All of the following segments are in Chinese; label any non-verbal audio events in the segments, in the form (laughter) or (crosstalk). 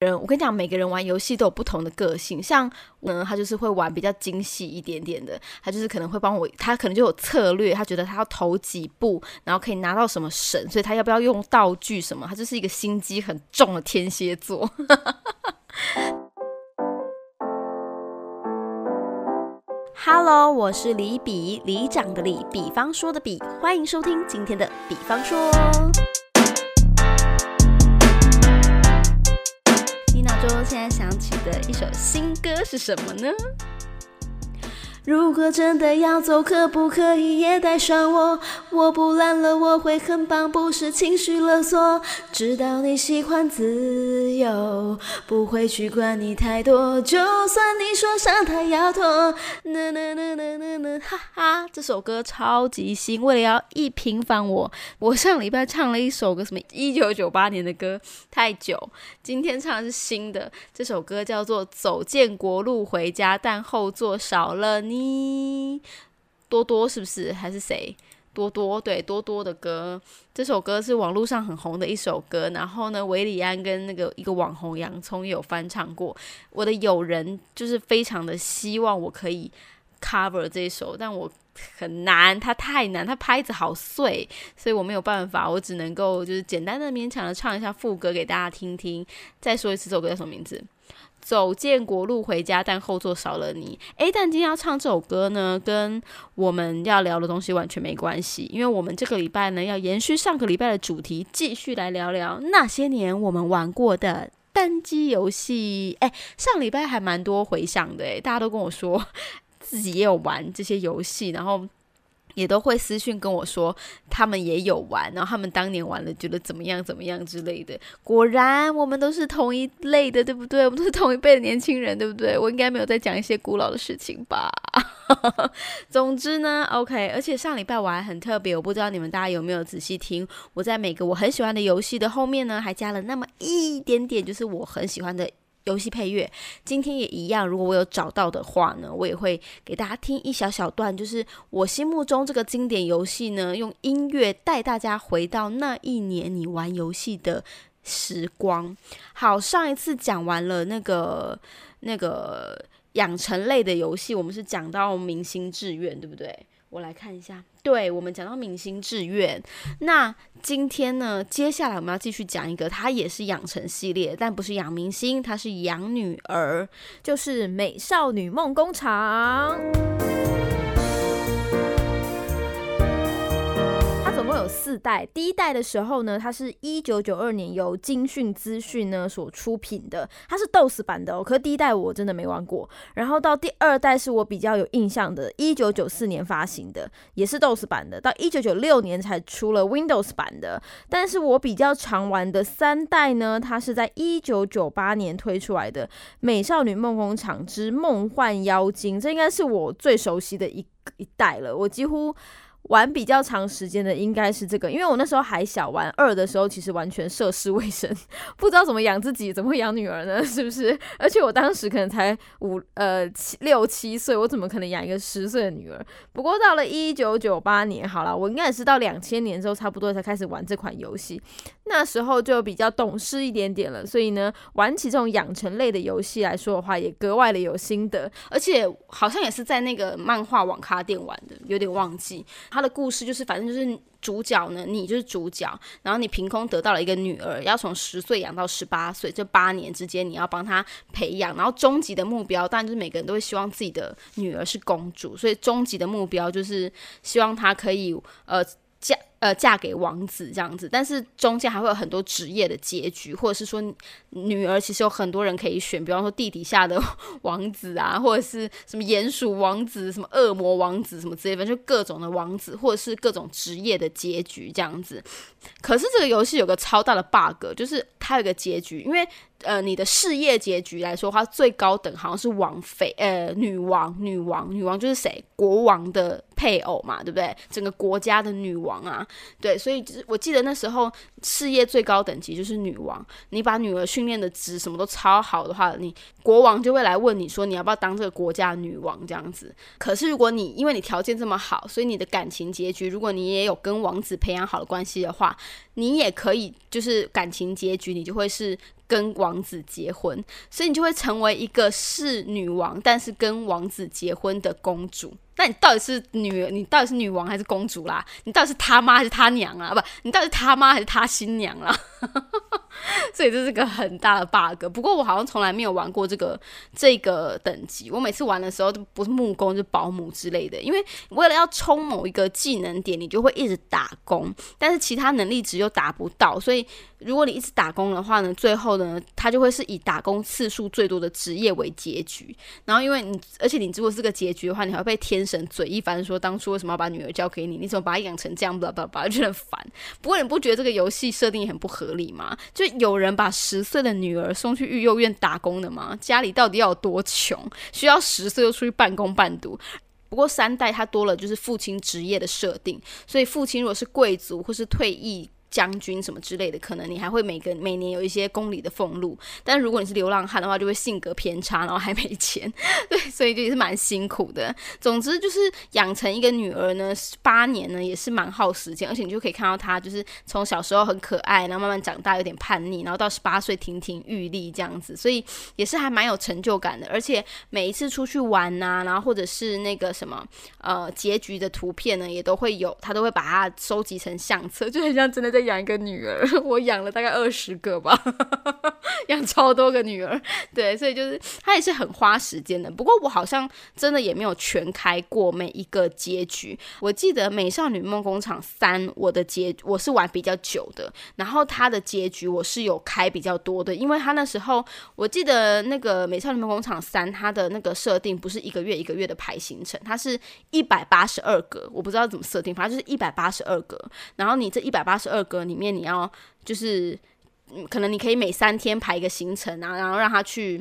人，我跟你讲，每个人玩游戏都有不同的个性。像呢，他就是会玩比较精细一点点的，他就是可能会帮我，他可能就有策略，他觉得他要投几步，然后可以拿到什么神，所以他要不要用道具什么，他就是一个心机很重的天蝎座。(laughs) Hello，我是李比，李长的李，比方说的比，欢迎收听今天的比方说。现在想起的一首新歌是什么呢？如果真的要走，可不可以也带上我？我不懒了，我会很棒，不是情绪勒索。知道你喜欢自由，不会去管你太多。就算你说上台要脱，呐呐呐呐呐呐，哈哈，这首歌超级新。为了要一平反我，我上礼拜唱了一首歌，什么一九九八年的歌，太久。今天唱的是新的，这首歌叫做《走建国路回家》，但后座少了。你多多是不是还是谁？多多对多多的歌，这首歌是网络上很红的一首歌。然后呢，韦礼安跟那个一个网红洋葱有翻唱过。我的友人就是非常的希望我可以 cover 这首，但我很难，它太难，它拍子好碎，所以我没有办法，我只能够就是简单的勉强的唱一下副歌给大家听听。再说一次，这首歌叫什么名字？走建国路回家，但后座少了你。诶，但今天要唱这首歌呢，跟我们要聊的东西完全没关系，因为我们这个礼拜呢要延续上个礼拜的主题，继续来聊聊那些年我们玩过的单机游戏。诶，上礼拜还蛮多回响的，诶，大家都跟我说自己也有玩这些游戏，然后。也都会私讯跟我说，他们也有玩，然后他们当年玩了，觉得怎么样怎么样之类的。果然，我们都是同一类的，对不对？我们都是同一辈的年轻人，对不对？我应该没有在讲一些古老的事情吧？(laughs) 总之呢，OK。而且上礼拜我还很特别，我不知道你们大家有没有仔细听，我在每个我很喜欢的游戏的后面呢，还加了那么一点点，就是我很喜欢的。游戏配乐，今天也一样。如果我有找到的话呢，我也会给大家听一小小段，就是我心目中这个经典游戏呢，用音乐带大家回到那一年你玩游戏的时光。好，上一次讲完了那个那个养成类的游戏，我们是讲到明星志愿，对不对？我来看一下，对我们讲到明星志愿，那今天呢，接下来我们要继续讲一个，它也是养成系列，但不是养明星，它是养女儿，就是美少女梦工厂。四代，第一代的时候呢，它是一九九二年由金讯资讯呢所出品的，它是 DOS 版的哦。可是第一代我真的没玩过。然后到第二代是我比较有印象的，一九九四年发行的，也是 DOS 版的。到一九九六年才出了 Windows 版的。但是我比较常玩的三代呢，它是在一九九八年推出来的《美少女梦工厂之梦幻妖精》，这应该是我最熟悉的一一代了。我几乎。玩比较长时间的应该是这个，因为我那时候还小，玩二的时候其实完全涉世未深，(laughs) 不知道怎么养自己，怎么会养女儿呢？(laughs) 是不是？而且我当时可能才五呃七六七岁，我怎么可能养一个十岁的女儿？不过到了一九九八年，好了，我应该也是到两千年之后差不多才开始玩这款游戏，那时候就比较懂事一点点了，所以呢，玩起这种养成类的游戏来说的话，也格外的有心得，而且好像也是在那个漫画网咖店玩的，有点忘记。他的故事就是，反正就是主角呢，你就是主角，然后你凭空得到了一个女儿，要从十岁养到十八岁，这八年之间你要帮她培养，然后终极的目标，当然就是每个人都会希望自己的女儿是公主，所以终极的目标就是希望她可以呃嫁。呃，嫁给王子这样子，但是中间还会有很多职业的结局，或者是说女儿其实有很多人可以选，比方说地底下的 (laughs) 王子啊，或者是什么鼹鼠王子、什么恶魔王子什么之类的，就各种的王子，或者是各种职业的结局这样子。可是这个游戏有个超大的 bug，就是它有个结局，因为呃，你的事业结局来说，话最高等好像是王妃，呃，女王，女王，女王就是谁？国王的配偶嘛，对不对？整个国家的女王啊。对，所以我记得那时候事业最高等级就是女王。你把女儿训练的值什么都超好的话，你国王就会来问你说你要不要当这个国家女王这样子。可是如果你因为你条件这么好，所以你的感情结局，如果你也有跟王子培养好的关系的话，你也可以就是感情结局，你就会是。跟王子结婚，所以你就会成为一个是女王，但是跟王子结婚的公主。那你到底是女，你到底是女王还是公主啦？你到底是他妈还是他娘啊？不，你到底是他妈还是他新娘啦？所以这是个很大的 bug。不过我好像从来没有玩过这个这个等级。我每次玩的时候都不是木工，就是保姆之类的。因为为了要冲某一个技能点，你就会一直打工，但是其他能力值又达不到。所以如果你一直打工的话呢，最后呢，它就会是以打工次数最多的职业为结局。然后因为你，而且你如果是个结局的话，你还会被天神嘴一番，说当初为什么要把女儿交给你？你怎么把她养成这样？吧吧吧，就很烦。不过你不觉得这个游戏设定也很不合理吗？就有人把十岁的女儿送去育幼院打工的吗？家里到底要有多穷，需要十岁就出去半工半读？不过三代他多了就是父亲职业的设定，所以父亲如果是贵族或是退役。将军什么之类的，可能你还会每个每年有一些宫里的俸禄，但如果你是流浪汉的话，就会性格偏差，然后还没钱，(laughs) 对，所以就也是蛮辛苦的。总之就是养成一个女儿呢，八年呢也是蛮耗时间，而且你就可以看到她就是从小时候很可爱，然后慢慢长大有点叛逆，然后到十八岁亭亭玉立这样子，所以也是还蛮有成就感的。而且每一次出去玩呐，然后或者是那个什么呃结局的图片呢，也都会有，他都会把它收集成相册，就很像真的在。养一个女儿，(laughs) 我养了大概二十个吧，(laughs) 养超多个女儿，对，所以就是它也是很花时间的。不过我好像真的也没有全开过每一个结局。我记得《美少女梦工厂三》，我的结我是玩比较久的，然后它的结局我是有开比较多的，因为它那时候我记得那个《美少女梦工厂三》，它的那个设定不是一个月一个月的排行程，它是一百八十二个，我不知道怎么设定，反正就是一百八十二个。然后你这一百八十二。歌里面你要就是，可能你可以每三天排一个行程啊，然后让他去。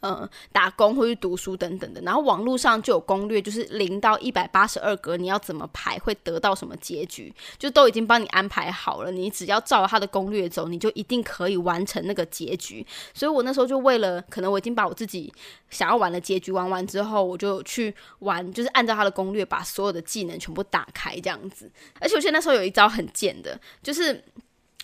呃，打工或者读书等等的，然后网络上就有攻略，就是零到一百八十二格，你要怎么排会得到什么结局，就都已经帮你安排好了，你只要照他的攻略走，你就一定可以完成那个结局。所以我那时候就为了，可能我已经把我自己想要玩的结局玩完之后，我就去玩，就是按照他的攻略把所有的技能全部打开这样子。而且我现在那时候有一招很贱的，就是。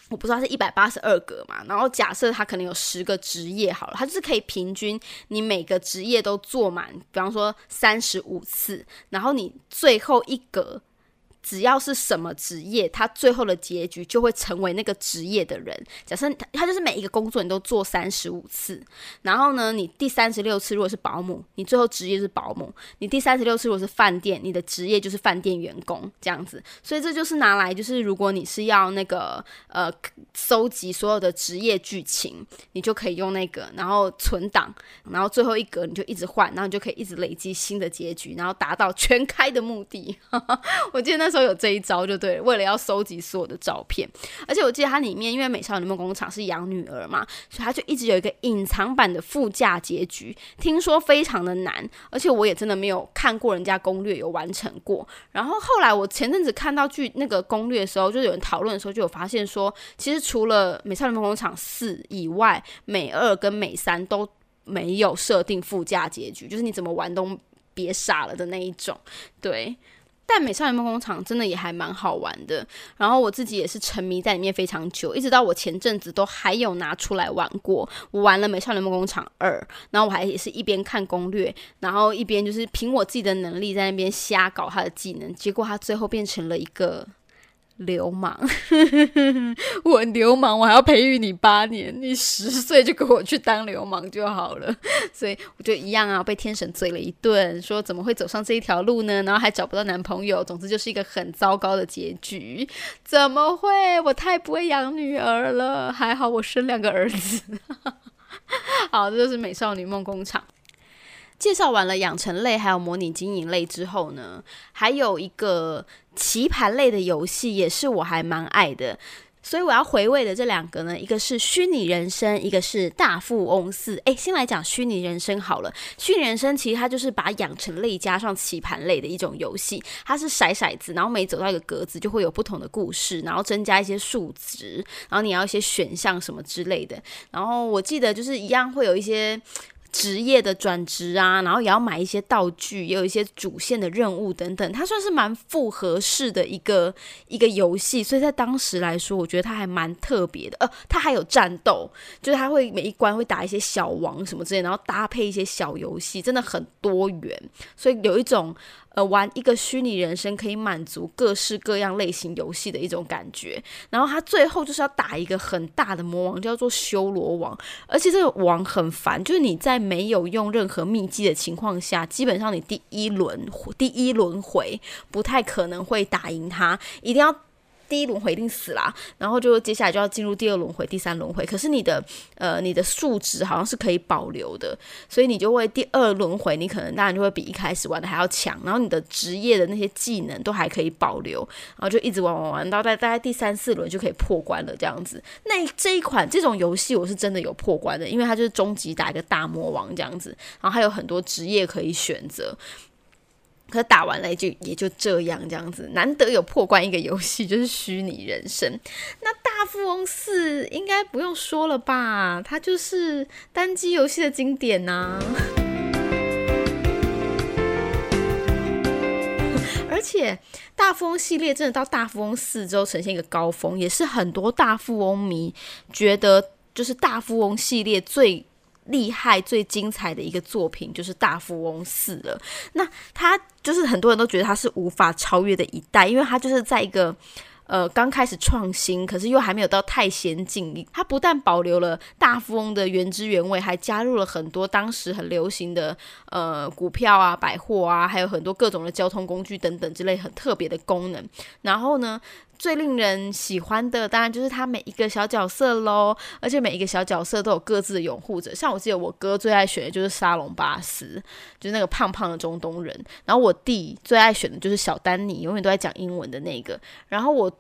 我不知道是一百八十二格嘛，然后假设他可能有十个职业好了，他就是可以平均你每个职业都做满，比方说三十五次，然后你最后一格。只要是什么职业，他最后的结局就会成为那个职业的人。假设他他就是每一个工作你都做三十五次，然后呢，你第三十六次如果是保姆，你最后职业是保姆；你第三十六次如果是饭店，你的职业就是饭店员工这样子。所以这就是拿来就是如果你是要那个呃收集所有的职业剧情，你就可以用那个，然后存档，然后最后一格你就一直换，然后你就可以一直累积新的结局，然后达到全开的目的。我记得那时候。都有这一招就对，为了要收集所有的照片，而且我记得它里面因为美少女梦工厂是养女儿嘛，所以它就一直有一个隐藏版的副驾结局，听说非常的难，而且我也真的没有看过人家攻略有完成过。然后后来我前阵子看到剧那个攻略的时候，就有人讨论的时候就有发现说，其实除了美少女梦工厂四以外，美二跟美三都没有设定副驾结局，就是你怎么玩都别傻了的那一种，对。但美少女梦工厂真的也还蛮好玩的，然后我自己也是沉迷在里面非常久，一直到我前阵子都还有拿出来玩过。我玩了美少女梦工厂二，然后我还也是一边看攻略，然后一边就是凭我自己的能力在那边瞎搞他的技能，结果他最后变成了一个。流氓，(laughs) 我流氓，我还要培育你八年，你十岁就给我去当流氓就好了。(laughs) 所以我就一样啊，被天神嘴了一顿，说怎么会走上这一条路呢？然后还找不到男朋友，总之就是一个很糟糕的结局。怎么会？我太不会养女儿了，还好我生两个儿子。(laughs) 好，这就是美少女梦工厂。介绍完了养成类还有模拟经营类之后呢，还有一个棋盘类的游戏也是我还蛮爱的，所以我要回味的这两个呢，一个是虚拟人生，一个是大富翁四。诶，先来讲虚拟人生好了。虚拟人生其实它就是把养成类加上棋盘类的一种游戏，它是骰骰子，然后每走到一个格子就会有不同的故事，然后增加一些数值，然后你要一些选项什么之类的。然后我记得就是一样会有一些。职业的转职啊，然后也要买一些道具，也有一些主线的任务等等，它算是蛮复合式的一个一个游戏，所以在当时来说，我觉得它还蛮特别的。呃，它还有战斗，就是它会每一关会打一些小王什么之类，然后搭配一些小游戏，真的很多元，所以有一种。呃，玩一个虚拟人生可以满足各式各样类型游戏的一种感觉。然后他最后就是要打一个很大的魔王，叫做修罗王。而且这个王很烦，就是你在没有用任何秘技的情况下，基本上你第一轮第一轮回不太可能会打赢他，一定要。第一轮回一定死啦，然后就接下来就要进入第二轮回、第三轮回。可是你的呃，你的数值好像是可以保留的，所以你就会第二轮回，你可能当然就会比一开始玩的还要强。然后你的职业的那些技能都还可以保留，然后就一直玩玩玩到大大概第三四轮就可以破关了这样子。那这一款这种游戏我是真的有破关的，因为它就是终极打一个大魔王这样子，然后还有很多职业可以选择。可打完了就也就这样这样子，难得有破关一个游戏，就是虚拟人生。那大富翁四应该不用说了吧？它就是单机游戏的经典呐。(laughs) 而且大富翁系列真的到大富翁四之后呈现一个高峰，也是很多大富翁迷觉得就是大富翁系列最。厉害、最精彩的一个作品就是《大富翁四》了。那他就是很多人都觉得他是无法超越的一代，因为他就是在一个呃刚开始创新，可是又还没有到太先进。它不但保留了大富翁的原汁原味，还加入了很多当时很流行的呃股票啊、百货啊，还有很多各种的交通工具等等之类很特别的功能。然后呢？最令人喜欢的，当然就是他每一个小角色喽，而且每一个小角色都有各自的拥护者。像我记得我哥最爱选的就是沙龙巴斯，就是那个胖胖的中东人。然后我弟最爱选的就是小丹尼，永远都在讲英文的那个。然后我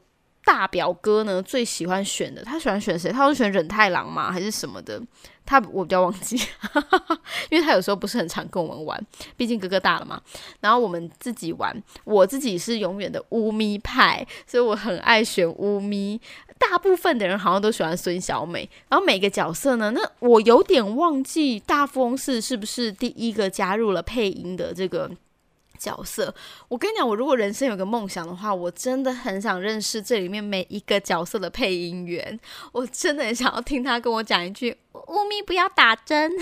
大表哥呢，最喜欢选的，他喜欢选谁？他会选忍太郎吗？还是什么的？他我比较忘记，(laughs) 因为他有时候不是很常跟我们玩，毕竟哥哥大了嘛。然后我们自己玩，我自己是永远的乌咪派，所以我很爱选乌咪。大部分的人好像都喜欢孙小美。然后每个角色呢，那我有点忘记大富翁是是不是第一个加入了配音的这个。角色，我跟你讲，我如果人生有个梦想的话，我真的很想认识这里面每一个角色的配音员，我真的很想要听他跟我讲一句“乌咪不要打针”，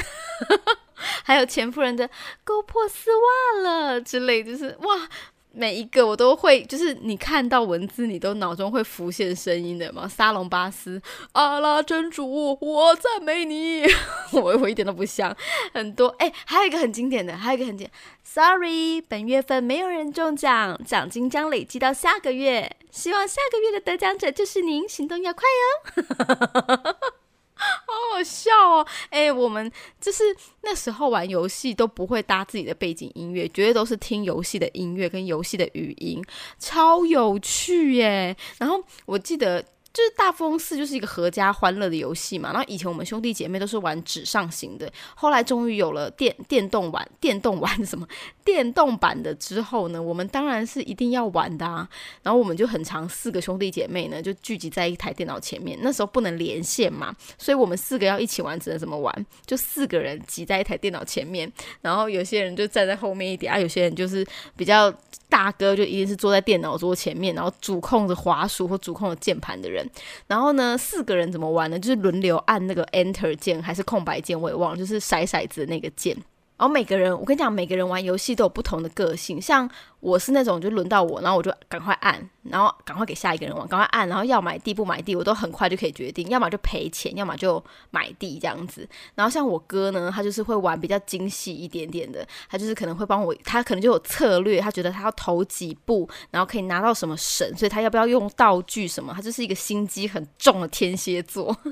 还有钱夫人的“勾破丝袜了”之类，就是哇。每一个我都会，就是你看到文字，你都脑中会浮现声音的嘛。沙龙巴斯，阿拉真主，我赞美你。(laughs) 我 (laughs) 我一点都不像，很多哎，还有一个很经典的，还有一个很经，Sorry，本月份没有人中奖，奖金将累积到下个月，希望下个月的得奖者就是您，行动要快哟。(laughs) (laughs) 好好笑哦！哎，我们就是那时候玩游戏都不会搭自己的背景音乐，绝对都是听游戏的音乐跟游戏的语音，超有趣耶！然后我记得。就是大富翁四就是一个合家欢乐的游戏嘛，然后以前我们兄弟姐妹都是玩纸上型的，后来终于有了电电动玩电动玩什么电动版的之后呢，我们当然是一定要玩的啊，然后我们就很长四个兄弟姐妹呢就聚集在一台电脑前面，那时候不能连线嘛，所以我们四个要一起玩，只能怎么玩？就四个人挤在一台电脑前面，然后有些人就站在后面一点啊，有些人就是比较大哥，就一定是坐在电脑桌前面，然后主控着滑鼠或主控着键盘的人。然后呢，四个人怎么玩呢？就是轮流按那个 Enter 键还是空白键，我也忘了，就是骰骰子的那个键。然后每个人，我跟你讲，每个人玩游戏都有不同的个性。像我是那种，就轮到我，然后我就赶快按，然后赶快给下一个人玩，赶快按，然后要买地不买地，我都很快就可以决定，要么就赔钱，要么就买地这样子。然后像我哥呢，他就是会玩比较精细一点点的，他就是可能会帮我，他可能就有策略，他觉得他要投几步，然后可以拿到什么神，所以他要不要用道具什么，他就是一个心机很重的天蝎座。(laughs)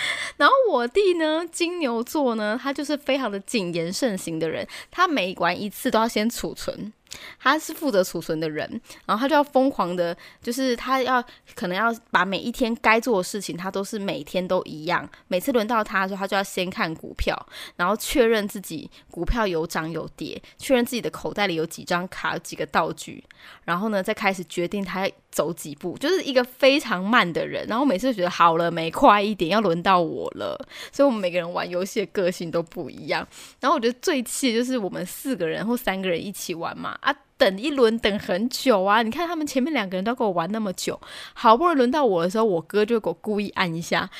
(laughs) 然后我弟呢，金牛座呢，他就是非常的谨言慎行的人，他每玩一次都要先储存。他是负责储存的人，然后他就要疯狂的，就是他要可能要把每一天该做的事情，他都是每天都一样。每次轮到他的时候，他就要先看股票，然后确认自己股票有涨有跌，确认自己的口袋里有几张卡、几个道具，然后呢，再开始决定他走几步，就是一个非常慢的人。然后每次觉得好了没，快一点，要轮到我了。所以我们每个人玩游戏的个性都不一样。然后我觉得最气的就是我们四个人或三个人一起玩嘛，啊，等一轮等很久啊。你看他们前面两个人都跟我玩那么久，好不容易轮到我的时候，我哥就给我故意按一下，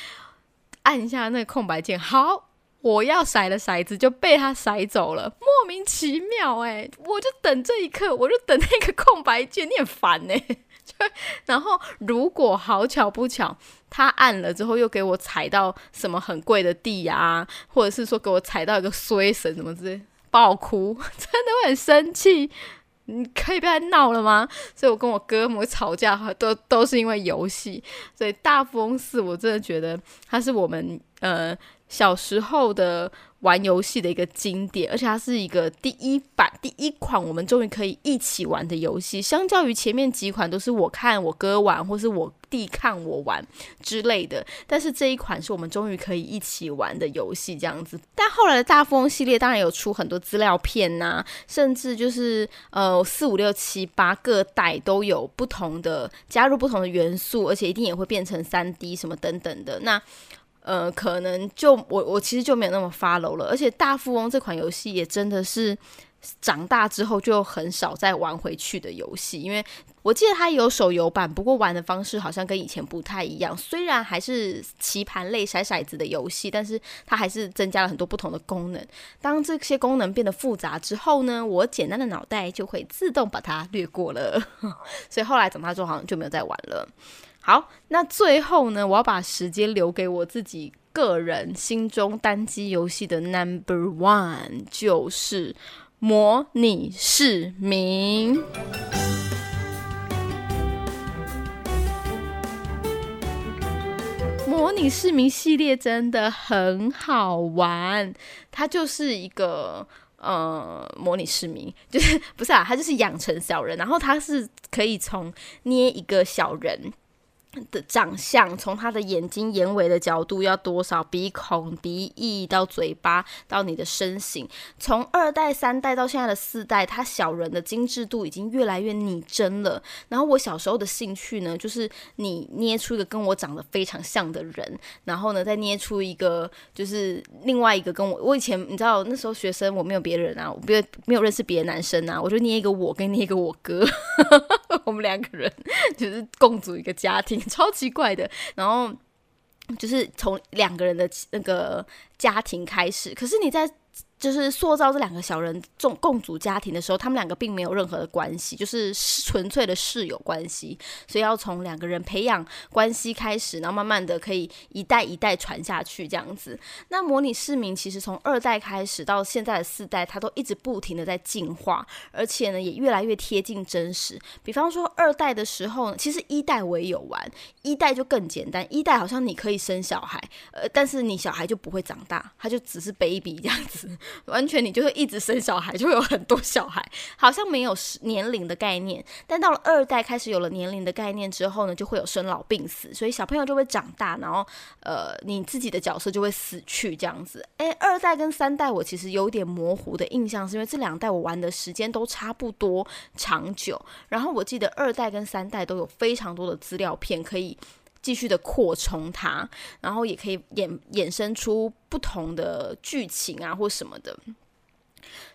按一下那个空白键，好。我要甩的骰子就被他甩走了，莫名其妙哎！我就等这一刻，我就等那个空白键，你很烦呢。(laughs) 然后如果好巧不巧，他按了之后又给我踩到什么很贵的地啊，或者是说给我踩到一个衰神什么之类，爆哭，(laughs) 真的会很生气。你可以不要闹了吗？所以我跟我哥们吵架，都都是因为游戏。所以大富翁四，我真的觉得它是我们呃。小时候的玩游戏的一个经典，而且它是一个第一版第一款我们终于可以一起玩的游戏。相较于前面几款都是我看我哥玩，或是我弟看我玩之类的，但是这一款是我们终于可以一起玩的游戏，这样子。但后来的大富翁系列当然有出很多资料片呐，甚至就是呃四五六七八各代都有不同的加入不同的元素，而且一定也会变成三 D 什么等等的那。呃，可能就我我其实就没有那么 follow 了，而且大富翁这款游戏也真的是长大之后就很少再玩回去的游戏，因为我记得它有手游版，不过玩的方式好像跟以前不太一样。虽然还是棋盘类骰骰子的游戏，但是它还是增加了很多不同的功能。当这些功能变得复杂之后呢，我简单的脑袋就会自动把它略过了，(laughs) 所以后来长大之后好像就没有再玩了。好，那最后呢，我要把时间留给我自己个人心中单机游戏的 Number One，就是模拟市民。模拟市民系列真的很好玩，它就是一个呃模拟市民，(laughs) 就是不是啊，它就是养成小人，然后它是可以从捏一个小人。的长相，从他的眼睛、眼尾的角度要多少，鼻孔、鼻翼到嘴巴，到你的身形，从二代、三代到现在的四代，他小人的精致度已经越来越拟真了。然后我小时候的兴趣呢，就是你捏出一个跟我长得非常像的人，然后呢再捏出一个就是另外一个跟我，我以前你知道那时候学生我没有别人啊，我没有没有认识别的男生啊，我就捏一个我跟捏一个我哥，(laughs) 我们两个人 (laughs) 就是共组一个家庭。(laughs) 超奇怪的，然后就是从两个人的那个家庭开始，可是你在。就是塑造这两个小人共共组家庭的时候，他们两个并没有任何的关系，就是纯粹的室友关系。所以要从两个人培养关系开始，然后慢慢的可以一代一代传下去这样子。那模拟市民其实从二代开始到现在的四代，它都一直不停的在进化，而且呢也越来越贴近真实。比方说二代的时候，其实一代我也有玩，一代就更简单。一代好像你可以生小孩，呃，但是你小孩就不会长大，他就只是 baby 这样子。完全你就会一直生小孩，就会有很多小孩，(laughs) 好像没有年龄的概念。但到了二代开始有了年龄的概念之后呢，就会有生老病死，所以小朋友就会长大，然后呃，你自己的角色就会死去这样子。诶，二代跟三代我其实有点模糊的印象，是因为这两代我玩的时间都差不多长久。然后我记得二代跟三代都有非常多的资料片可以。继续的扩充它，然后也可以衍衍生出不同的剧情啊，或什么的。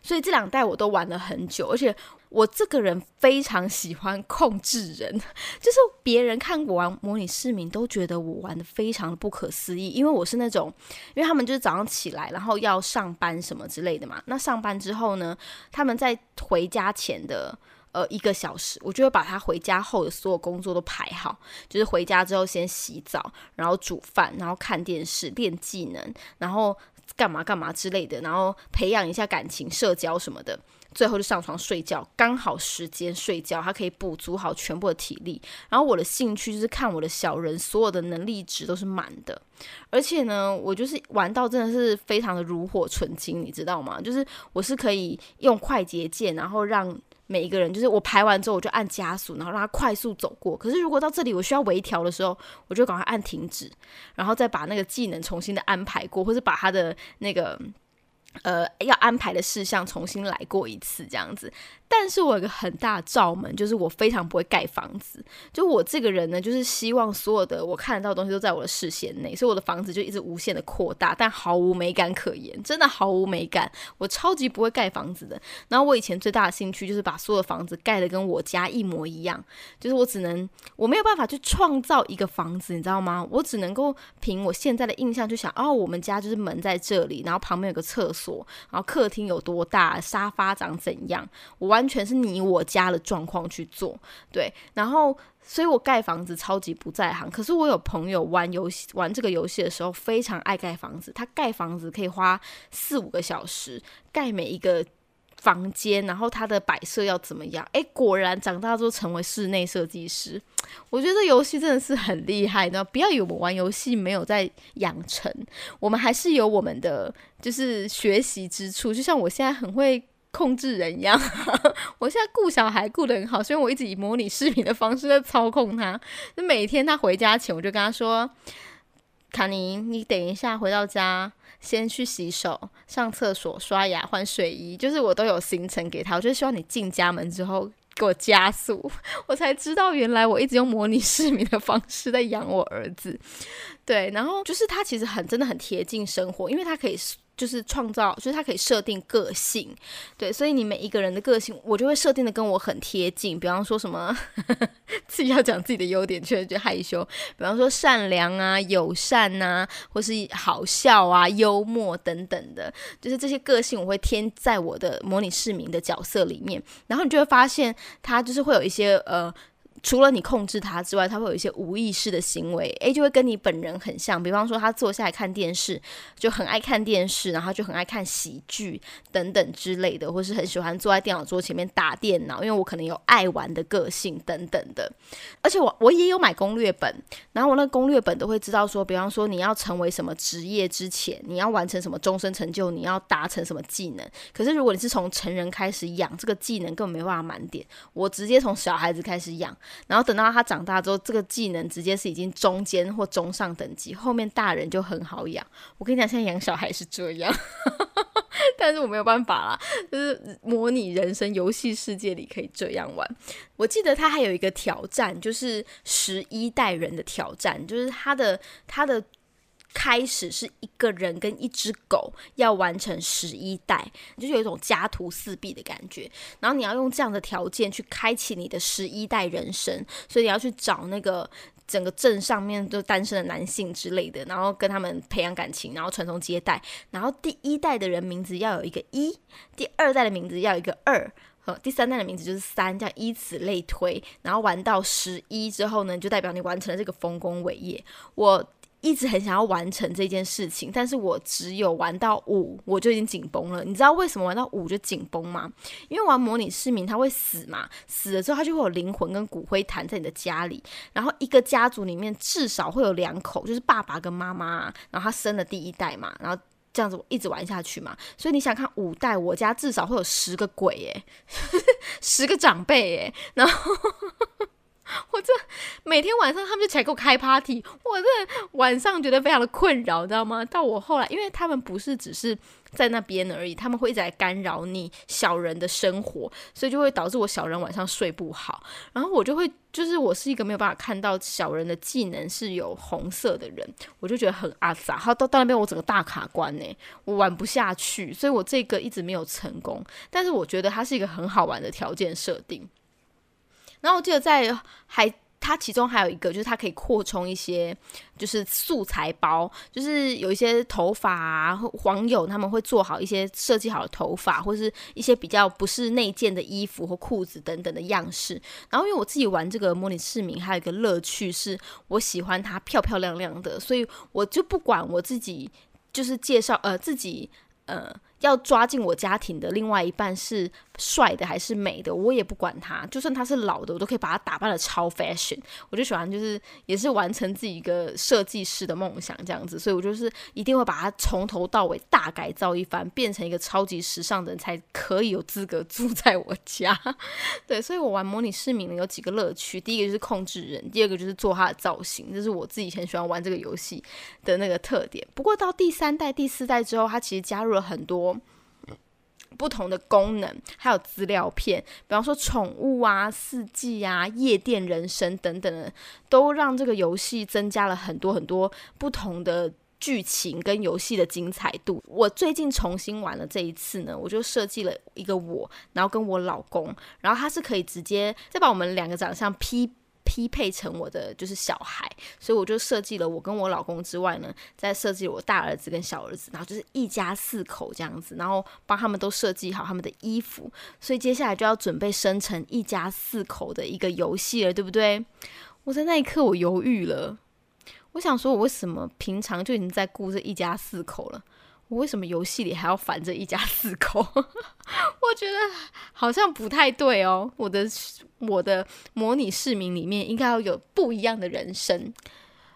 所以这两代我都玩了很久，而且我这个人非常喜欢控制人，(laughs) 就是别人看我玩模拟市民都觉得我玩的非常的不可思议，因为我是那种，因为他们就是早上起来，然后要上班什么之类的嘛。那上班之后呢，他们在回家前的。呃，一个小时，我就会把他回家后的所有工作都排好，就是回家之后先洗澡，然后煮饭，然后看电视、练技能，然后干嘛干嘛之类的，然后培养一下感情、社交什么的，最后就上床睡觉，刚好时间睡觉，他可以补足好全部的体力。然后我的兴趣就是看我的小人，所有的能力值都是满的，而且呢，我就是玩到真的是非常的炉火纯青，你知道吗？就是我是可以用快捷键，然后让。每一个人就是我排完之后，我就按加速，然后让他快速走过。可是如果到这里我需要微调的时候，我就赶快按停止，然后再把那个技能重新的安排过，或者把他的那个呃要安排的事项重新来过一次，这样子。但是我有个很大的罩门，就是我非常不会盖房子。就我这个人呢，就是希望所有的我看得到的东西都在我的视线内，所以我的房子就一直无限的扩大，但毫无美感可言，真的毫无美感。我超级不会盖房子的。然后我以前最大的兴趣就是把所有的房子盖的跟我家一模一样，就是我只能我没有办法去创造一个房子，你知道吗？我只能够凭我现在的印象就想，哦，我们家就是门在这里，然后旁边有个厕所，然后客厅有多大，沙发长怎样，我完完全是你我家的状况去做，对，然后，所以我盖房子超级不在行。可是我有朋友玩游戏，玩这个游戏的时候非常爱盖房子，他盖房子可以花四五个小时，盖每一个房间，然后他的摆设要怎么样？诶，果然长大之后成为室内设计师。我觉得这游戏真的是很厉害的，不要以为我们玩游戏没有在养成，我们还是有我们的就是学习之处。就像我现在很会。控制人一样，(laughs) 我现在顾小孩顾得很好，所以我一直以模拟视频的方式在操控他。就每天他回家前，我就跟他说：“卡尼，你等一下回到家，先去洗手、上厕所、刷牙、换睡衣，就是我都有行程给他。我就希望你进家门之后给我加速，(laughs) 我才知道原来我一直用模拟视频的方式在养我儿子。对，然后就是他其实很真的很贴近生活，因为他可以。就是创造，就是它可以设定个性，对，所以你每一个人的个性，我就会设定的跟我很贴近。比方说什么 (laughs) 自己要讲自己的优点，却就害羞。比方说善良啊、友善啊，或是好笑啊、幽默等等的，就是这些个性我会添在我的模拟市民的角色里面，然后你就会发现他就是会有一些呃。除了你控制他之外，他会有一些无意识的行为，诶，就会跟你本人很像。比方说，他坐下来看电视，就很爱看电视，然后就很爱看喜剧等等之类的，或是很喜欢坐在电脑桌前面打电脑，因为我可能有爱玩的个性等等的。而且我我也有买攻略本，然后我那攻略本都会知道说，比方说你要成为什么职业之前，你要完成什么终身成就，你要达成什么技能。可是如果你是从成人开始养这个技能，根本没办法满点。我直接从小孩子开始养。然后等到他长大之后，这个技能直接是已经中间或中上等级，后面大人就很好养。我跟你讲，现在养小孩是这样，(laughs) 但是我没有办法啦，就是模拟人生游戏世界里可以这样玩。我记得他还有一个挑战，就是十一代人的挑战，就是他的他的。开始是一个人跟一只狗要完成十一代，就是有一种家徒四壁的感觉。然后你要用这样的条件去开启你的十一代人生，所以你要去找那个整个镇上面都单身的男性之类的，然后跟他们培养感情，然后传宗接代。然后第一代的人名字要有一个一，第二代的名字要有一个二，和第三代的名字就是三，这样以此类推。然后玩到十一之后呢，就代表你完成了这个丰功伟业。我。一直很想要完成这件事情，但是我只有玩到五，我就已经紧绷了。你知道为什么玩到五就紧绷吗？因为玩模拟市民他会死嘛，死了之后他就会有灵魂跟骨灰坛在你的家里，然后一个家族里面至少会有两口，就是爸爸跟妈妈，然后他生了第一代嘛，然后这样子一直玩下去嘛。所以你想看五代，我家至少会有十个鬼耶，(laughs) 十个长辈耶，然后。我这每天晚上他们就起来给我开 party，我这晚上觉得非常的困扰，你知道吗？到我后来，因为他们不是只是在那边而已，他们会一直来干扰你小人的生活，所以就会导致我小人晚上睡不好。然后我就会，就是我是一个没有办法看到小人的技能是有红色的人，我就觉得很阿杂。他到到那边我整个大卡关呢，我玩不下去，所以我这个一直没有成功。但是我觉得它是一个很好玩的条件设定。然后我记得在还它其中还有一个就是它可以扩充一些就是素材包，就是有一些头发啊，网友他们会做好一些设计好的头发，或是一些比较不是内件的衣服或裤子等等的样式。然后因为我自己玩这个模拟市民，还有一个乐趣是我喜欢它漂漂亮亮的，所以我就不管我自己就是介绍呃自己呃。要抓进我家庭的另外一半是帅的还是美的，我也不管他，就算他是老的，我都可以把他打扮的超 fashion。我就喜欢，就是也是完成自己一个设计师的梦想这样子，所以我就是一定会把它从头到尾大改造一番，变成一个超级时尚的人才可以有资格住在我家。(laughs) 对，所以我玩模拟市民呢有几个乐趣，第一个就是控制人，第二个就是做他的造型，这是我自己很喜欢玩这个游戏的那个特点。不过到第三代、第四代之后，它其实加入了很多。不同的功能，还有资料片，比方说宠物啊、四季啊、夜店人生等等的，都让这个游戏增加了很多很多不同的剧情跟游戏的精彩度。我最近重新玩了这一次呢，我就设计了一个我，然后跟我老公，然后他是可以直接再把我们两个长相 P。匹配成我的就是小孩，所以我就设计了我跟我老公之外呢，再设计我大儿子跟小儿子，然后就是一家四口这样子，然后帮他们都设计好他们的衣服，所以接下来就要准备生成一家四口的一个游戏了，对不对？我在那一刻我犹豫了，我想说，我为什么平常就已经在顾这一家四口了？我为什么游戏里还要烦这一家四口？(laughs) 我觉得好像不太对哦。我的我的模拟市民里面应该要有不一样的人生，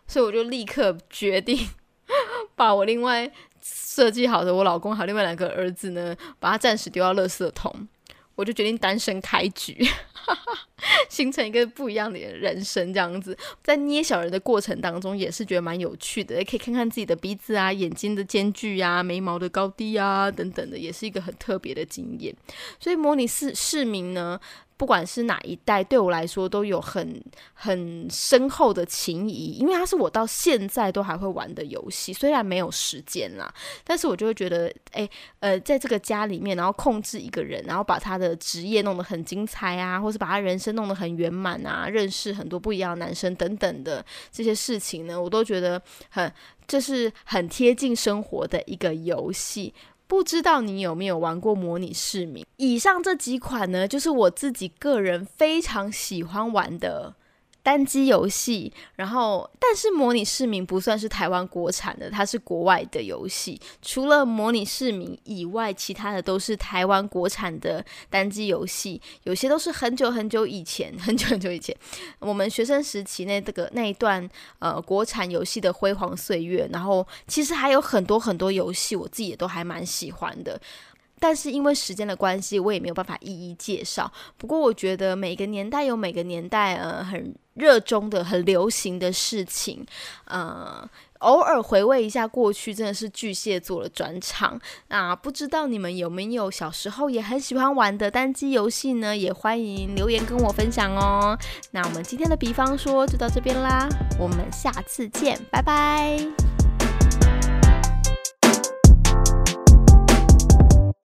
所以我就立刻决定 (laughs) 把我另外设计好的我老公还有另外两个儿子呢，把他暂时丢到垃圾桶。我就决定单身开局，形成一个不一样的人生，这样子，在捏小人的过程当中，也是觉得蛮有趣的，也可以看看自己的鼻子啊、眼睛的间距啊、眉毛的高低啊等等的，也是一个很特别的经验。所以模拟市市民呢。不管是哪一代，对我来说都有很很深厚的情谊，因为它是我到现在都还会玩的游戏。虽然没有时间啦，但是我就会觉得，哎，呃，在这个家里面，然后控制一个人，然后把他的职业弄得很精彩啊，或是把他人生弄得很圆满啊，认识很多不一样的男生等等的这些事情呢，我都觉得很，这是很贴近生活的一个游戏。不知道你有没有玩过模拟市民？以上这几款呢，就是我自己个人非常喜欢玩的。单机游戏，然后但是模拟市民不算是台湾国产的，它是国外的游戏。除了模拟市民以外，其他的都是台湾国产的单机游戏。有些都是很久很久以前，很久很久以前，我们学生时期那这个那一段呃国产游戏的辉煌岁月。然后其实还有很多很多游戏，我自己也都还蛮喜欢的。但是因为时间的关系，我也没有办法一一介绍。不过我觉得每个年代有每个年代呃很热衷的、很流行的事情，呃，偶尔回味一下过去，真的是巨蟹座的专场。那不知道你们有没有小时候也很喜欢玩的单机游戏呢？也欢迎留言跟我分享哦。那我们今天的比方说就到这边啦，我们下次见，拜拜。